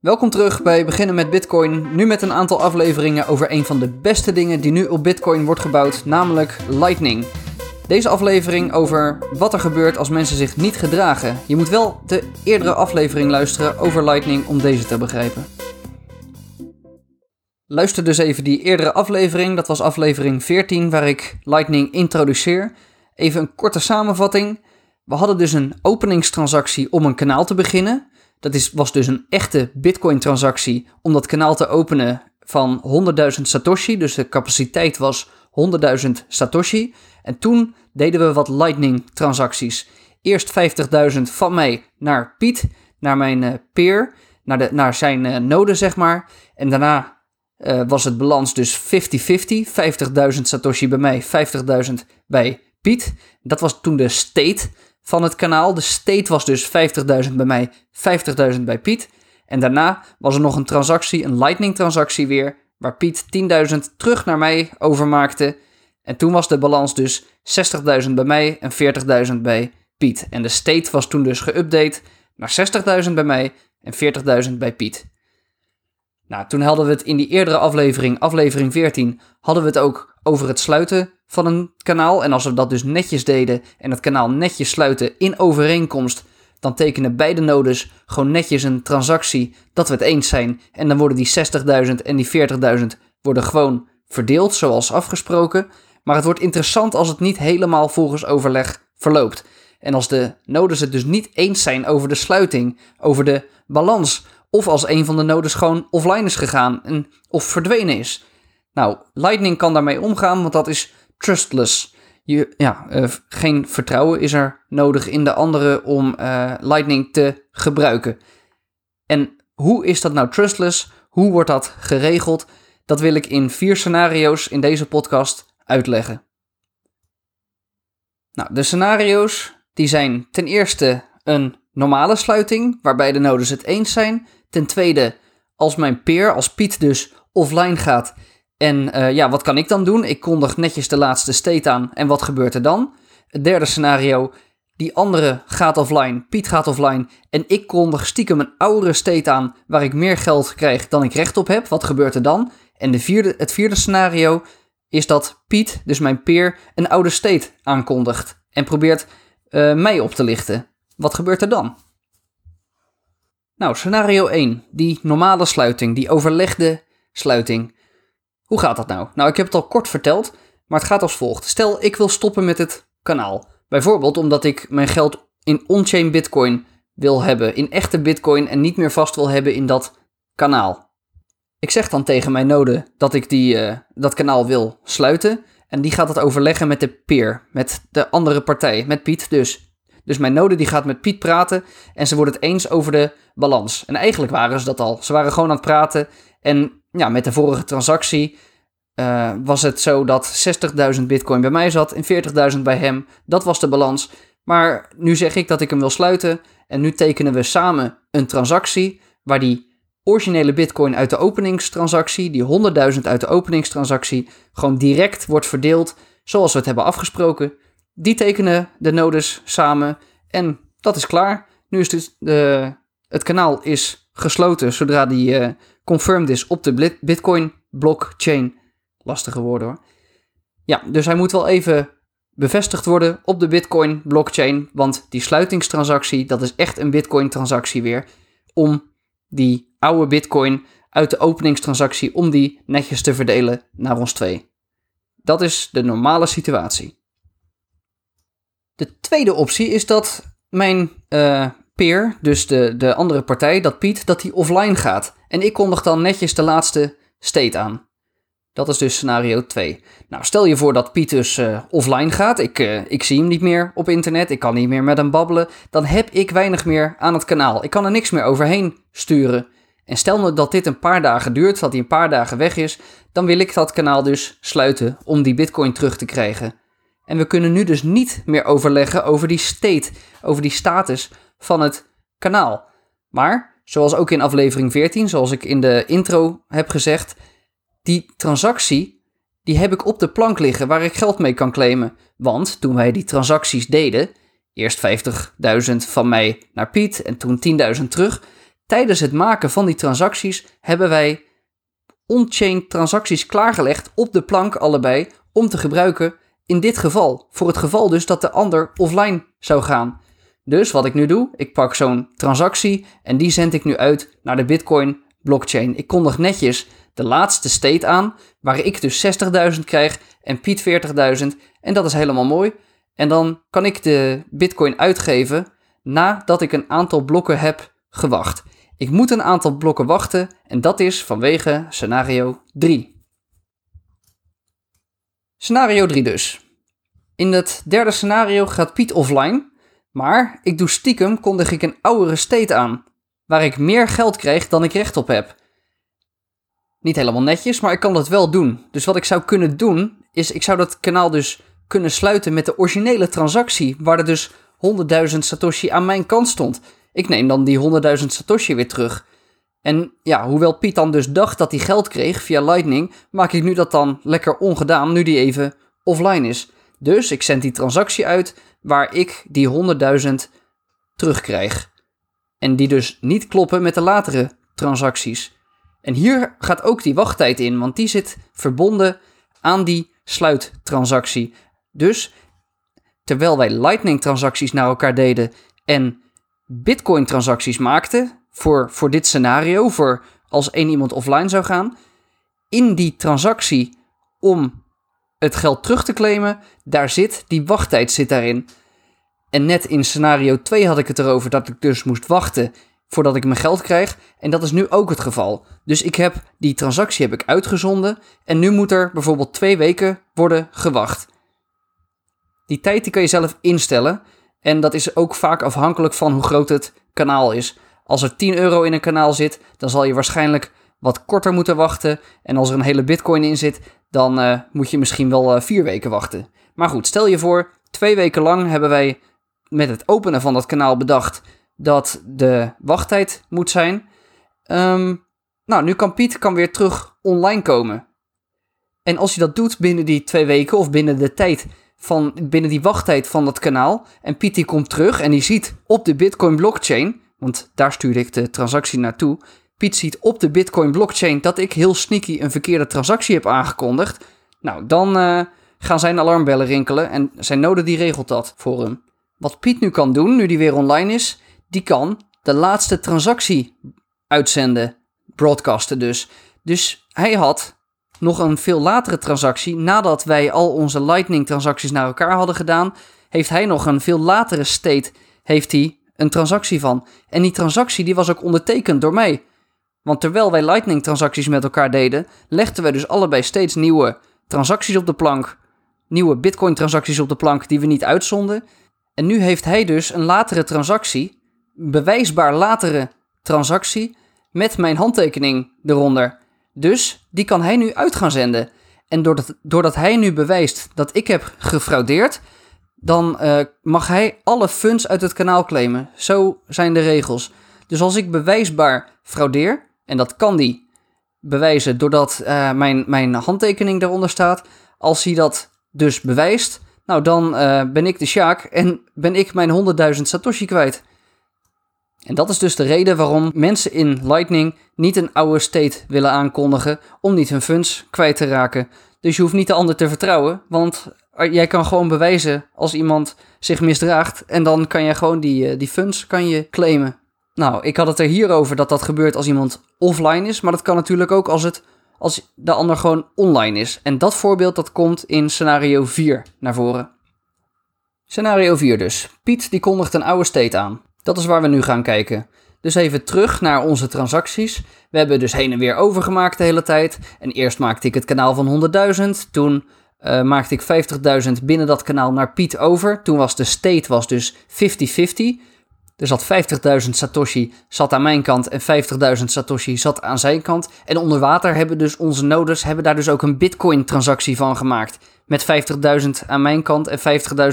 Welkom terug bij Beginnen met Bitcoin. Nu met een aantal afleveringen over een van de beste dingen die nu op Bitcoin wordt gebouwd, namelijk Lightning. Deze aflevering over wat er gebeurt als mensen zich niet gedragen. Je moet wel de eerdere aflevering luisteren over Lightning om deze te begrijpen. Luister dus even die eerdere aflevering, dat was aflevering 14 waar ik Lightning introduceer. Even een korte samenvatting. We hadden dus een openingstransactie om een kanaal te beginnen. Dat is, was dus een echte Bitcoin-transactie om dat kanaal te openen van 100.000 Satoshi. Dus de capaciteit was 100.000 Satoshi. En toen deden we wat Lightning-transacties. Eerst 50.000 van mij naar Piet, naar mijn uh, peer, naar, de, naar zijn uh, node, zeg maar. En daarna uh, was het balans dus 50-50. 50.000 Satoshi bij mij, 50.000 bij Piet. Dat was toen de state van het kanaal. De state was dus 50.000 bij mij, 50.000 bij Piet. En daarna was er nog een transactie, een lightning transactie weer, waar Piet 10.000 terug naar mij overmaakte. En toen was de balans dus 60.000 bij mij en 40.000 bij Piet. En de state was toen dus geüpdate naar 60.000 bij mij en 40.000 bij Piet. Nou, toen hadden we het in die eerdere aflevering, aflevering 14, hadden we het ook over het sluiten van een kanaal. En als we dat dus netjes deden en het kanaal netjes sluiten in overeenkomst, dan tekenen beide nodes gewoon netjes een transactie dat we het eens zijn. En dan worden die 60.000 en die 40.000 worden gewoon verdeeld zoals afgesproken. Maar het wordt interessant als het niet helemaal volgens overleg verloopt. En als de nodes het dus niet eens zijn over de sluiting, over de balans, of als een van de nodes gewoon offline is gegaan en, of verdwenen is. Nou, Lightning kan daarmee omgaan, want dat is trustless. Je, ja, uh, geen vertrouwen is er nodig in de andere om uh, Lightning te gebruiken. En hoe is dat nou trustless? Hoe wordt dat geregeld? Dat wil ik in vier scenario's in deze podcast uitleggen. Nou, de scenario's die zijn ten eerste een normale sluiting, waarbij de nodes het eens zijn. Ten tweede, als mijn peer, als Piet dus offline gaat. En uh, ja, wat kan ik dan doen? Ik kondig netjes de laatste state aan. En wat gebeurt er dan? Het derde scenario, die andere gaat offline, Piet gaat offline. En ik kondig stiekem een oudere state aan waar ik meer geld krijg dan ik recht op heb. Wat gebeurt er dan? En de vierde, het vierde scenario is dat Piet, dus mijn peer, een oude state aankondigt. En probeert uh, mij op te lichten. Wat gebeurt er dan? Nou, scenario 1. Die normale sluiting, die overlegde sluiting. Hoe gaat dat nou? Nou, ik heb het al kort verteld, maar het gaat als volgt. Stel, ik wil stoppen met het kanaal. Bijvoorbeeld omdat ik mijn geld in on-chain bitcoin wil hebben, in echte bitcoin en niet meer vast wil hebben in dat kanaal. Ik zeg dan tegen mijn node dat ik die, uh, dat kanaal wil sluiten en die gaat het overleggen met de peer, met de andere partij, met Piet dus. Dus mijn node die gaat met Piet praten en ze worden het eens over de balans. En eigenlijk waren ze dat al. Ze waren gewoon aan het praten. En ja, met de vorige transactie uh, was het zo dat 60.000 bitcoin bij mij zat en 40.000 bij hem. Dat was de balans. Maar nu zeg ik dat ik hem wil sluiten. En nu tekenen we samen een transactie waar die originele bitcoin uit de openingstransactie, die 100.000 uit de openingstransactie, gewoon direct wordt verdeeld zoals we het hebben afgesproken. Die tekenen de nodes samen en dat is klaar. Nu is dus de, het kanaal is gesloten zodra die uh, confirmed is op de Bitcoin blockchain. Lastige woorden hoor. Ja, dus hij moet wel even bevestigd worden op de Bitcoin blockchain, want die sluitingstransactie, dat is echt een Bitcoin transactie weer, om die oude Bitcoin uit de openingstransactie, om die netjes te verdelen naar ons twee. Dat is de normale situatie. De tweede optie is dat mijn uh, peer, dus de, de andere partij, dat Piet, dat die offline gaat. En ik kondig dan netjes de laatste state aan. Dat is dus scenario 2. Nou, stel je voor dat Piet dus uh, offline gaat. Ik, uh, ik zie hem niet meer op internet. Ik kan niet meer met hem babbelen. Dan heb ik weinig meer aan het kanaal. Ik kan er niks meer overheen sturen. En stel nou dat dit een paar dagen duurt, dat hij een paar dagen weg is, dan wil ik dat kanaal dus sluiten om die bitcoin terug te krijgen. En we kunnen nu dus niet meer overleggen over die state, over die status van het kanaal. Maar, zoals ook in aflevering 14, zoals ik in de intro heb gezegd, die transactie, die heb ik op de plank liggen waar ik geld mee kan claimen. Want toen wij die transacties deden, eerst 50.000 van mij naar Piet en toen 10.000 terug, tijdens het maken van die transacties hebben wij on-chain transacties klaargelegd op de plank allebei om te gebruiken in dit geval. Voor het geval dus dat de ander offline zou gaan. Dus wat ik nu doe, ik pak zo'n transactie en die zend ik nu uit naar de Bitcoin blockchain. Ik kondig netjes de laatste state aan, waar ik dus 60.000 krijg en Piet 40.000. En dat is helemaal mooi. En dan kan ik de Bitcoin uitgeven nadat ik een aantal blokken heb gewacht. Ik moet een aantal blokken wachten en dat is vanwege scenario 3. Scenario 3 dus. In het derde scenario gaat Piet offline, maar ik doe stiekem kondig ik een oudere state aan, waar ik meer geld krijg dan ik recht op heb. Niet helemaal netjes, maar ik kan dat wel doen. Dus wat ik zou kunnen doen, is ik zou dat kanaal dus kunnen sluiten met de originele transactie, waar er dus 100.000 Satoshi aan mijn kant stond. Ik neem dan die 100.000 Satoshi weer terug. En ja, hoewel Piet dan dus dacht dat hij geld kreeg via Lightning, maak ik nu dat dan lekker ongedaan, nu die even offline is. Dus ik zend die transactie uit waar ik die 100.000 terugkrijg. En die dus niet kloppen met de latere transacties. En hier gaat ook die wachttijd in, want die zit verbonden aan die sluittransactie. Dus terwijl wij Lightning-transacties naar elkaar deden en Bitcoin-transacties maakten, voor, voor dit scenario, voor als één iemand offline zou gaan, in die transactie om het geld terug te claimen, daar zit die wachttijd zit daarin. En net in scenario 2 had ik het erover dat ik dus moest wachten voordat ik mijn geld krijg. En dat is nu ook het geval. Dus ik heb die transactie heb ik uitgezonden en nu moet er bijvoorbeeld twee weken worden gewacht. Die tijd die kan je zelf instellen en dat is ook vaak afhankelijk van hoe groot het kanaal is. Als er 10 euro in een kanaal zit, dan zal je waarschijnlijk wat korter moeten wachten. En als er een hele bitcoin in zit, dan uh, moet je misschien wel uh, vier weken wachten. Maar goed, stel je voor, twee weken lang hebben wij met het openen van dat kanaal bedacht dat de wachttijd moet zijn. Um, nou, nu kan Piet kan weer terug online komen. En als hij dat doet binnen die twee weken of binnen de tijd van binnen die wachttijd van dat kanaal en Piet die komt terug en die ziet op de Bitcoin blockchain, want daar stuurde ik de transactie naartoe. Piet ziet op de Bitcoin blockchain dat ik heel sneaky een verkeerde transactie heb aangekondigd. Nou, dan uh, gaan zijn alarmbellen rinkelen en zijn node die regelt dat voor hem. Wat Piet nu kan doen, nu die weer online is, die kan de laatste transactie uitzenden. Broadcasten dus. Dus hij had nog een veel latere transactie. Nadat wij al onze Lightning transacties naar elkaar hadden gedaan, heeft hij nog een veel latere state heeft hij een transactie van. En die transactie die was ook ondertekend door mij. Want terwijl wij Lightning transacties met elkaar deden, legden we dus allebei steeds nieuwe transacties op de plank. Nieuwe Bitcoin transacties op de plank die we niet uitzonden. En nu heeft hij dus een latere transactie, bewijsbaar latere transactie, met mijn handtekening eronder. Dus die kan hij nu uit gaan zenden. En doordat, doordat hij nu bewijst dat ik heb gefraudeerd, dan uh, mag hij alle funds uit het kanaal claimen. Zo zijn de regels. Dus als ik bewijsbaar fraudeer, en dat kan die bewijzen doordat uh, mijn, mijn handtekening daaronder staat, als hij dat dus bewijst, nou dan uh, ben ik de Sjaak en ben ik mijn 100.000 Satoshi kwijt. En dat is dus de reden waarom mensen in Lightning niet een oude state willen aankondigen om niet hun funds kwijt te raken. Dus je hoeft niet de ander te vertrouwen, want jij kan gewoon bewijzen als iemand zich misdraagt en dan kan je gewoon die, eh, die funds kan je claimen. Nou, ik had het er hier over dat dat gebeurt als iemand offline is, maar dat kan natuurlijk ook als, het, als de ander gewoon online is. En dat voorbeeld dat komt in scenario 4 naar voren. Scenario 4 dus. Piet die kondigt een oude state aan. Dat is waar we nu gaan kijken. Dus even terug naar onze transacties. We hebben dus heen en weer overgemaakt de hele tijd. En eerst maakte ik het kanaal van 100.000. Toen uh, maakte ik 50.000 binnen dat kanaal naar Piet over. Toen was de state was dus 50-50. Er zat 50.000 Satoshi zat aan mijn kant en 50.000 Satoshi zat aan zijn kant. En onder water hebben dus onze nodes hebben daar dus ook een Bitcoin transactie van gemaakt. Met 50.000 aan mijn kant en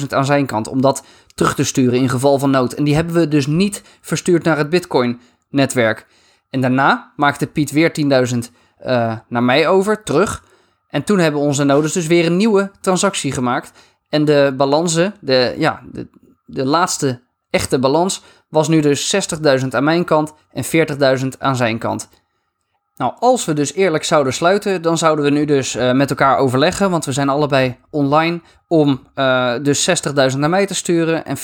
50.000 aan zijn kant. Om dat terug te sturen in geval van nood. En die hebben we dus niet verstuurd naar het Bitcoin-netwerk. En daarna maakte Piet weer 10.000 uh, naar mij over, terug. En toen hebben onze nodes dus weer een nieuwe transactie gemaakt. En de balansen, de, ja, de, de laatste echte balans, was nu dus 60.000 aan mijn kant en 40.000 aan zijn kant. Nou, als we dus eerlijk zouden sluiten, dan zouden we nu dus uh, met elkaar overleggen, want we zijn allebei online, om uh, dus 60.000 naar mij te sturen en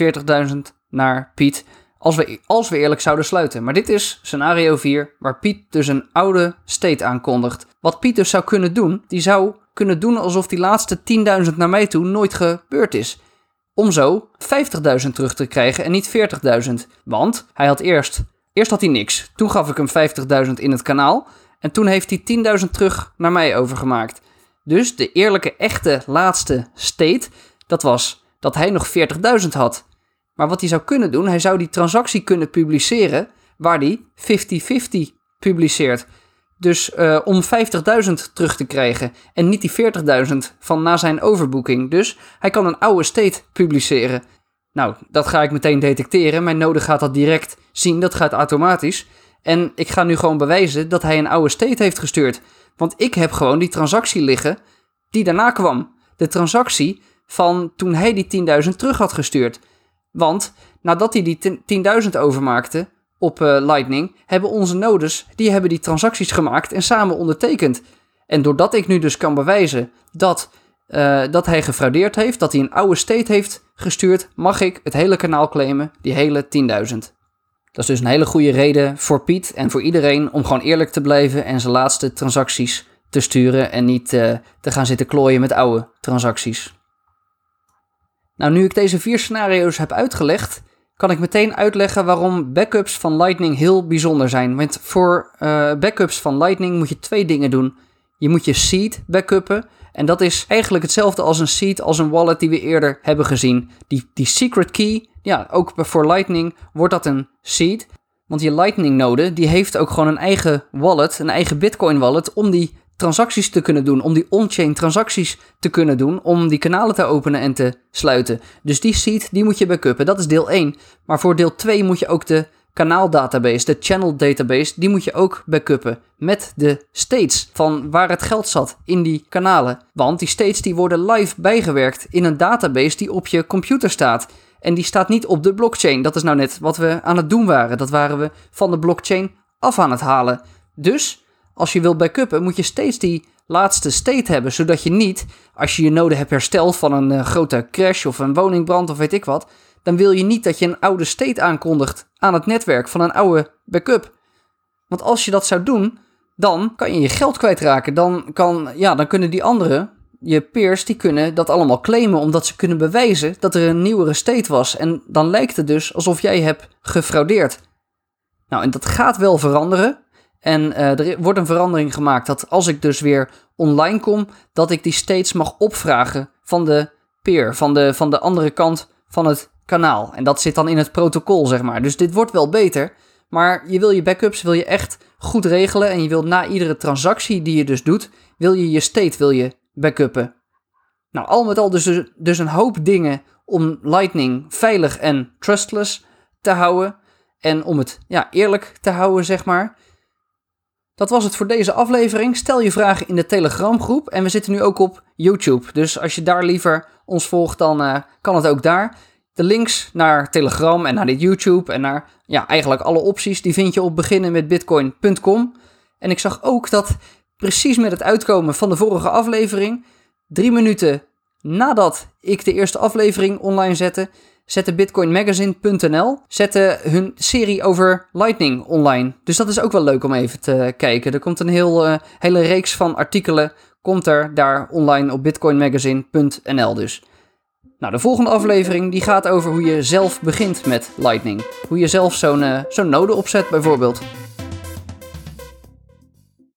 40.000 naar Piet, als we, als we eerlijk zouden sluiten. Maar dit is scenario 4, waar Piet dus een oude state aankondigt. Wat Piet dus zou kunnen doen, die zou kunnen doen alsof die laatste 10.000 naar mij toe nooit gebeurd is. Om zo 50.000 terug te krijgen en niet 40.000. Want hij had eerst, eerst had hij niks. Toen gaf ik hem 50.000 in het kanaal. En toen heeft hij 10.000 terug naar mij overgemaakt. Dus de eerlijke, echte laatste state, dat was dat hij nog 40.000 had. Maar wat hij zou kunnen doen, hij zou die transactie kunnen publiceren waar hij 50-50 publiceert. Dus uh, om 50.000 terug te krijgen en niet die 40.000 van na zijn overboeking. Dus hij kan een oude state publiceren. Nou, dat ga ik meteen detecteren. Mijn node gaat dat direct zien, dat gaat automatisch. En ik ga nu gewoon bewijzen dat hij een oude state heeft gestuurd. Want ik heb gewoon die transactie liggen die daarna kwam. De transactie van toen hij die 10.000 terug had gestuurd. Want nadat hij die 10.000 overmaakte op uh, Lightning, hebben onze nodes die, hebben die transacties gemaakt en samen ondertekend. En doordat ik nu dus kan bewijzen dat, uh, dat hij gefraudeerd heeft, dat hij een oude state heeft gestuurd, mag ik het hele kanaal claimen, die hele 10.000. Dat is dus een hele goede reden voor Piet en voor iedereen om gewoon eerlijk te blijven en zijn laatste transacties te sturen en niet uh, te gaan zitten klooien met oude transacties. Nou, nu ik deze vier scenario's heb uitgelegd, kan ik meteen uitleggen waarom backups van Lightning heel bijzonder zijn. Want voor uh, backups van Lightning moet je twee dingen doen. Je moet je seed backuppen. En dat is eigenlijk hetzelfde als een seed, als een wallet die we eerder hebben gezien. Die, die secret key, ja, ook voor Lightning wordt dat een seed. Want je Lightning node, die heeft ook gewoon een eigen wallet, een eigen Bitcoin wallet, om die transacties te kunnen doen, om die on-chain transacties te kunnen doen, om die kanalen te openen en te sluiten. Dus die seed, die moet je backuppen. Dat is deel 1. Maar voor deel 2 moet je ook de kanaaldatabase, de channel database, die moet je ook backuppen met de states van waar het geld zat in die kanalen. Want die states die worden live bijgewerkt in een database die op je computer staat. En die staat niet op de blockchain. Dat is nou net wat we aan het doen waren. Dat waren we van de blockchain af aan het halen. Dus als je wilt backuppen, moet je steeds die laatste state hebben, zodat je niet, als je je node hebt hersteld van een uh, grote crash of een woningbrand of weet ik wat, dan wil je niet dat je een oude state aankondigt aan het netwerk van een oude backup. Want als je dat zou doen, dan kan je je geld kwijtraken. Dan, kan, ja, dan kunnen die anderen, je peers, die kunnen dat allemaal claimen omdat ze kunnen bewijzen dat er een nieuwere state was. En dan lijkt het dus alsof jij hebt gefraudeerd. Nou, en dat gaat wel veranderen. En uh, er wordt een verandering gemaakt dat als ik dus weer online kom, dat ik die steeds mag opvragen van de peer, van de, van de andere kant van het kanaal. En dat zit dan in het protocol, zeg maar. Dus dit wordt wel beter. Maar je wil je backups wil je echt goed regelen. En je wilt na iedere transactie die je dus doet, wil je je state wil je backuppen. Nou, al met al dus, dus een hoop dingen om Lightning veilig en trustless te houden. En om het ja, eerlijk te houden, zeg maar. Dat was het voor deze aflevering. Stel je vragen in de Telegram groep. En we zitten nu ook op YouTube. Dus als je daar liever ons volgt, dan uh, kan het ook daar. De links naar Telegram en naar dit YouTube en naar ja, eigenlijk alle opties, die vind je op beginnenmetbitcoin.com. En ik zag ook dat precies met het uitkomen van de vorige aflevering, drie minuten nadat ik de eerste aflevering online zette, zette bitcoinmagazine.nl zette hun serie over Lightning online. Dus dat is ook wel leuk om even te kijken. Er komt een heel, uh, hele reeks van artikelen komt er daar online op bitcoinmagazine.nl dus. Nou, de volgende aflevering die gaat over hoe je zelf begint met Lightning. Hoe je zelf zo'n uh, zo'n node opzet bijvoorbeeld.